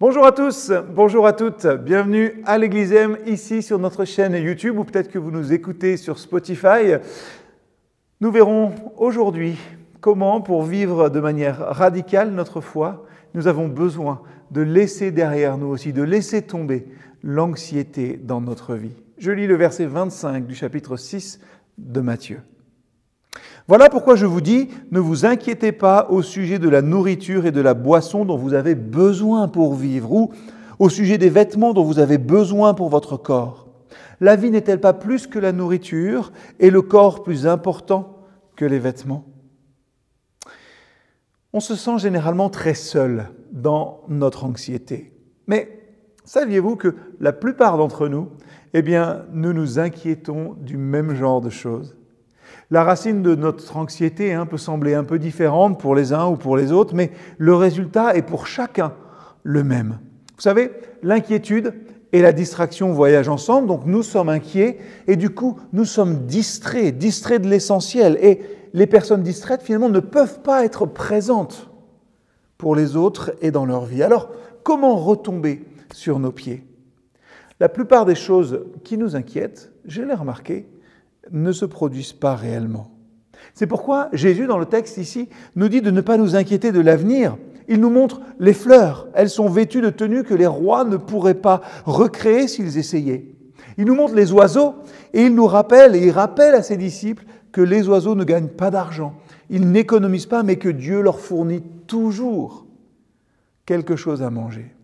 Bonjour à tous, bonjour à toutes, bienvenue à l'Église M ici sur notre chaîne YouTube ou peut-être que vous nous écoutez sur Spotify. Nous verrons aujourd'hui comment pour vivre de manière radicale notre foi, nous avons besoin de laisser derrière nous aussi, de laisser tomber l'anxiété dans notre vie. Je lis le verset 25 du chapitre 6 de Matthieu. Voilà pourquoi je vous dis, ne vous inquiétez pas au sujet de la nourriture et de la boisson dont vous avez besoin pour vivre, ou au sujet des vêtements dont vous avez besoin pour votre corps. La vie n'est-elle pas plus que la nourriture et le corps plus important que les vêtements? On se sent généralement très seul dans notre anxiété. Mais saviez-vous que la plupart d'entre nous, eh bien, nous nous inquiétons du même genre de choses? La racine de notre anxiété hein, peut sembler un peu différente pour les uns ou pour les autres, mais le résultat est pour chacun le même. Vous savez, l'inquiétude et la distraction voyagent ensemble, donc nous sommes inquiets et du coup nous sommes distraits, distraits de l'essentiel. Et les personnes distraites finalement ne peuvent pas être présentes pour les autres et dans leur vie. Alors comment retomber sur nos pieds? La plupart des choses qui nous inquiètent, je l'ai remarqué, ne se produisent pas réellement. C'est pourquoi Jésus, dans le texte ici, nous dit de ne pas nous inquiéter de l'avenir. Il nous montre les fleurs. Elles sont vêtues de tenues que les rois ne pourraient pas recréer s'ils essayaient. Il nous montre les oiseaux et il nous rappelle, et il rappelle à ses disciples que les oiseaux ne gagnent pas d'argent. Ils n'économisent pas, mais que Dieu leur fournit toujours quelque chose à manger.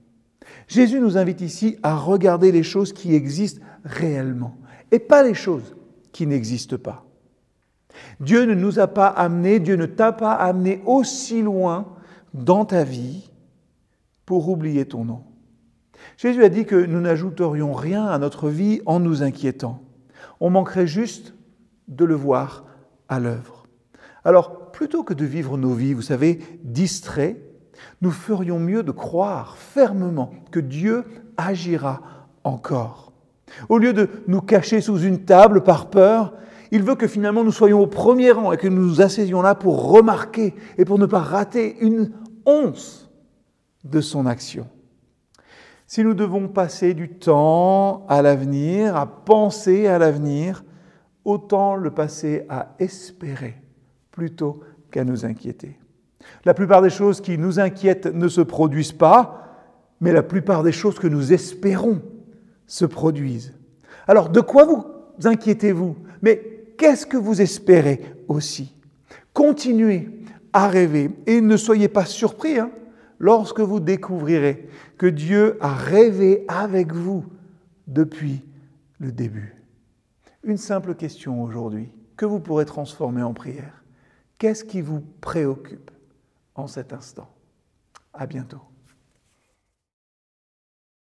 Jésus nous invite ici à regarder les choses qui existent réellement et pas les choses qui n'existe pas. Dieu ne nous a pas amenés, Dieu ne t'a pas amené aussi loin dans ta vie pour oublier ton nom. Jésus a dit que nous n'ajouterions rien à notre vie en nous inquiétant. On manquerait juste de le voir à l'œuvre. Alors, plutôt que de vivre nos vies, vous savez, distraits, nous ferions mieux de croire fermement que Dieu agira encore. Au lieu de nous cacher sous une table par peur, il veut que finalement nous soyons au premier rang et que nous nous asseyons là pour remarquer et pour ne pas rater une once de son action. Si nous devons passer du temps à l'avenir, à penser à l'avenir, autant le passer à espérer plutôt qu'à nous inquiéter. La plupart des choses qui nous inquiètent ne se produisent pas, mais la plupart des choses que nous espérons se produisent. Alors, de quoi vous inquiétez-vous? Mais qu'est-ce que vous espérez aussi? Continuez à rêver et ne soyez pas surpris hein, lorsque vous découvrirez que Dieu a rêvé avec vous depuis le début. Une simple question aujourd'hui que vous pourrez transformer en prière. Qu'est-ce qui vous préoccupe en cet instant? À bientôt.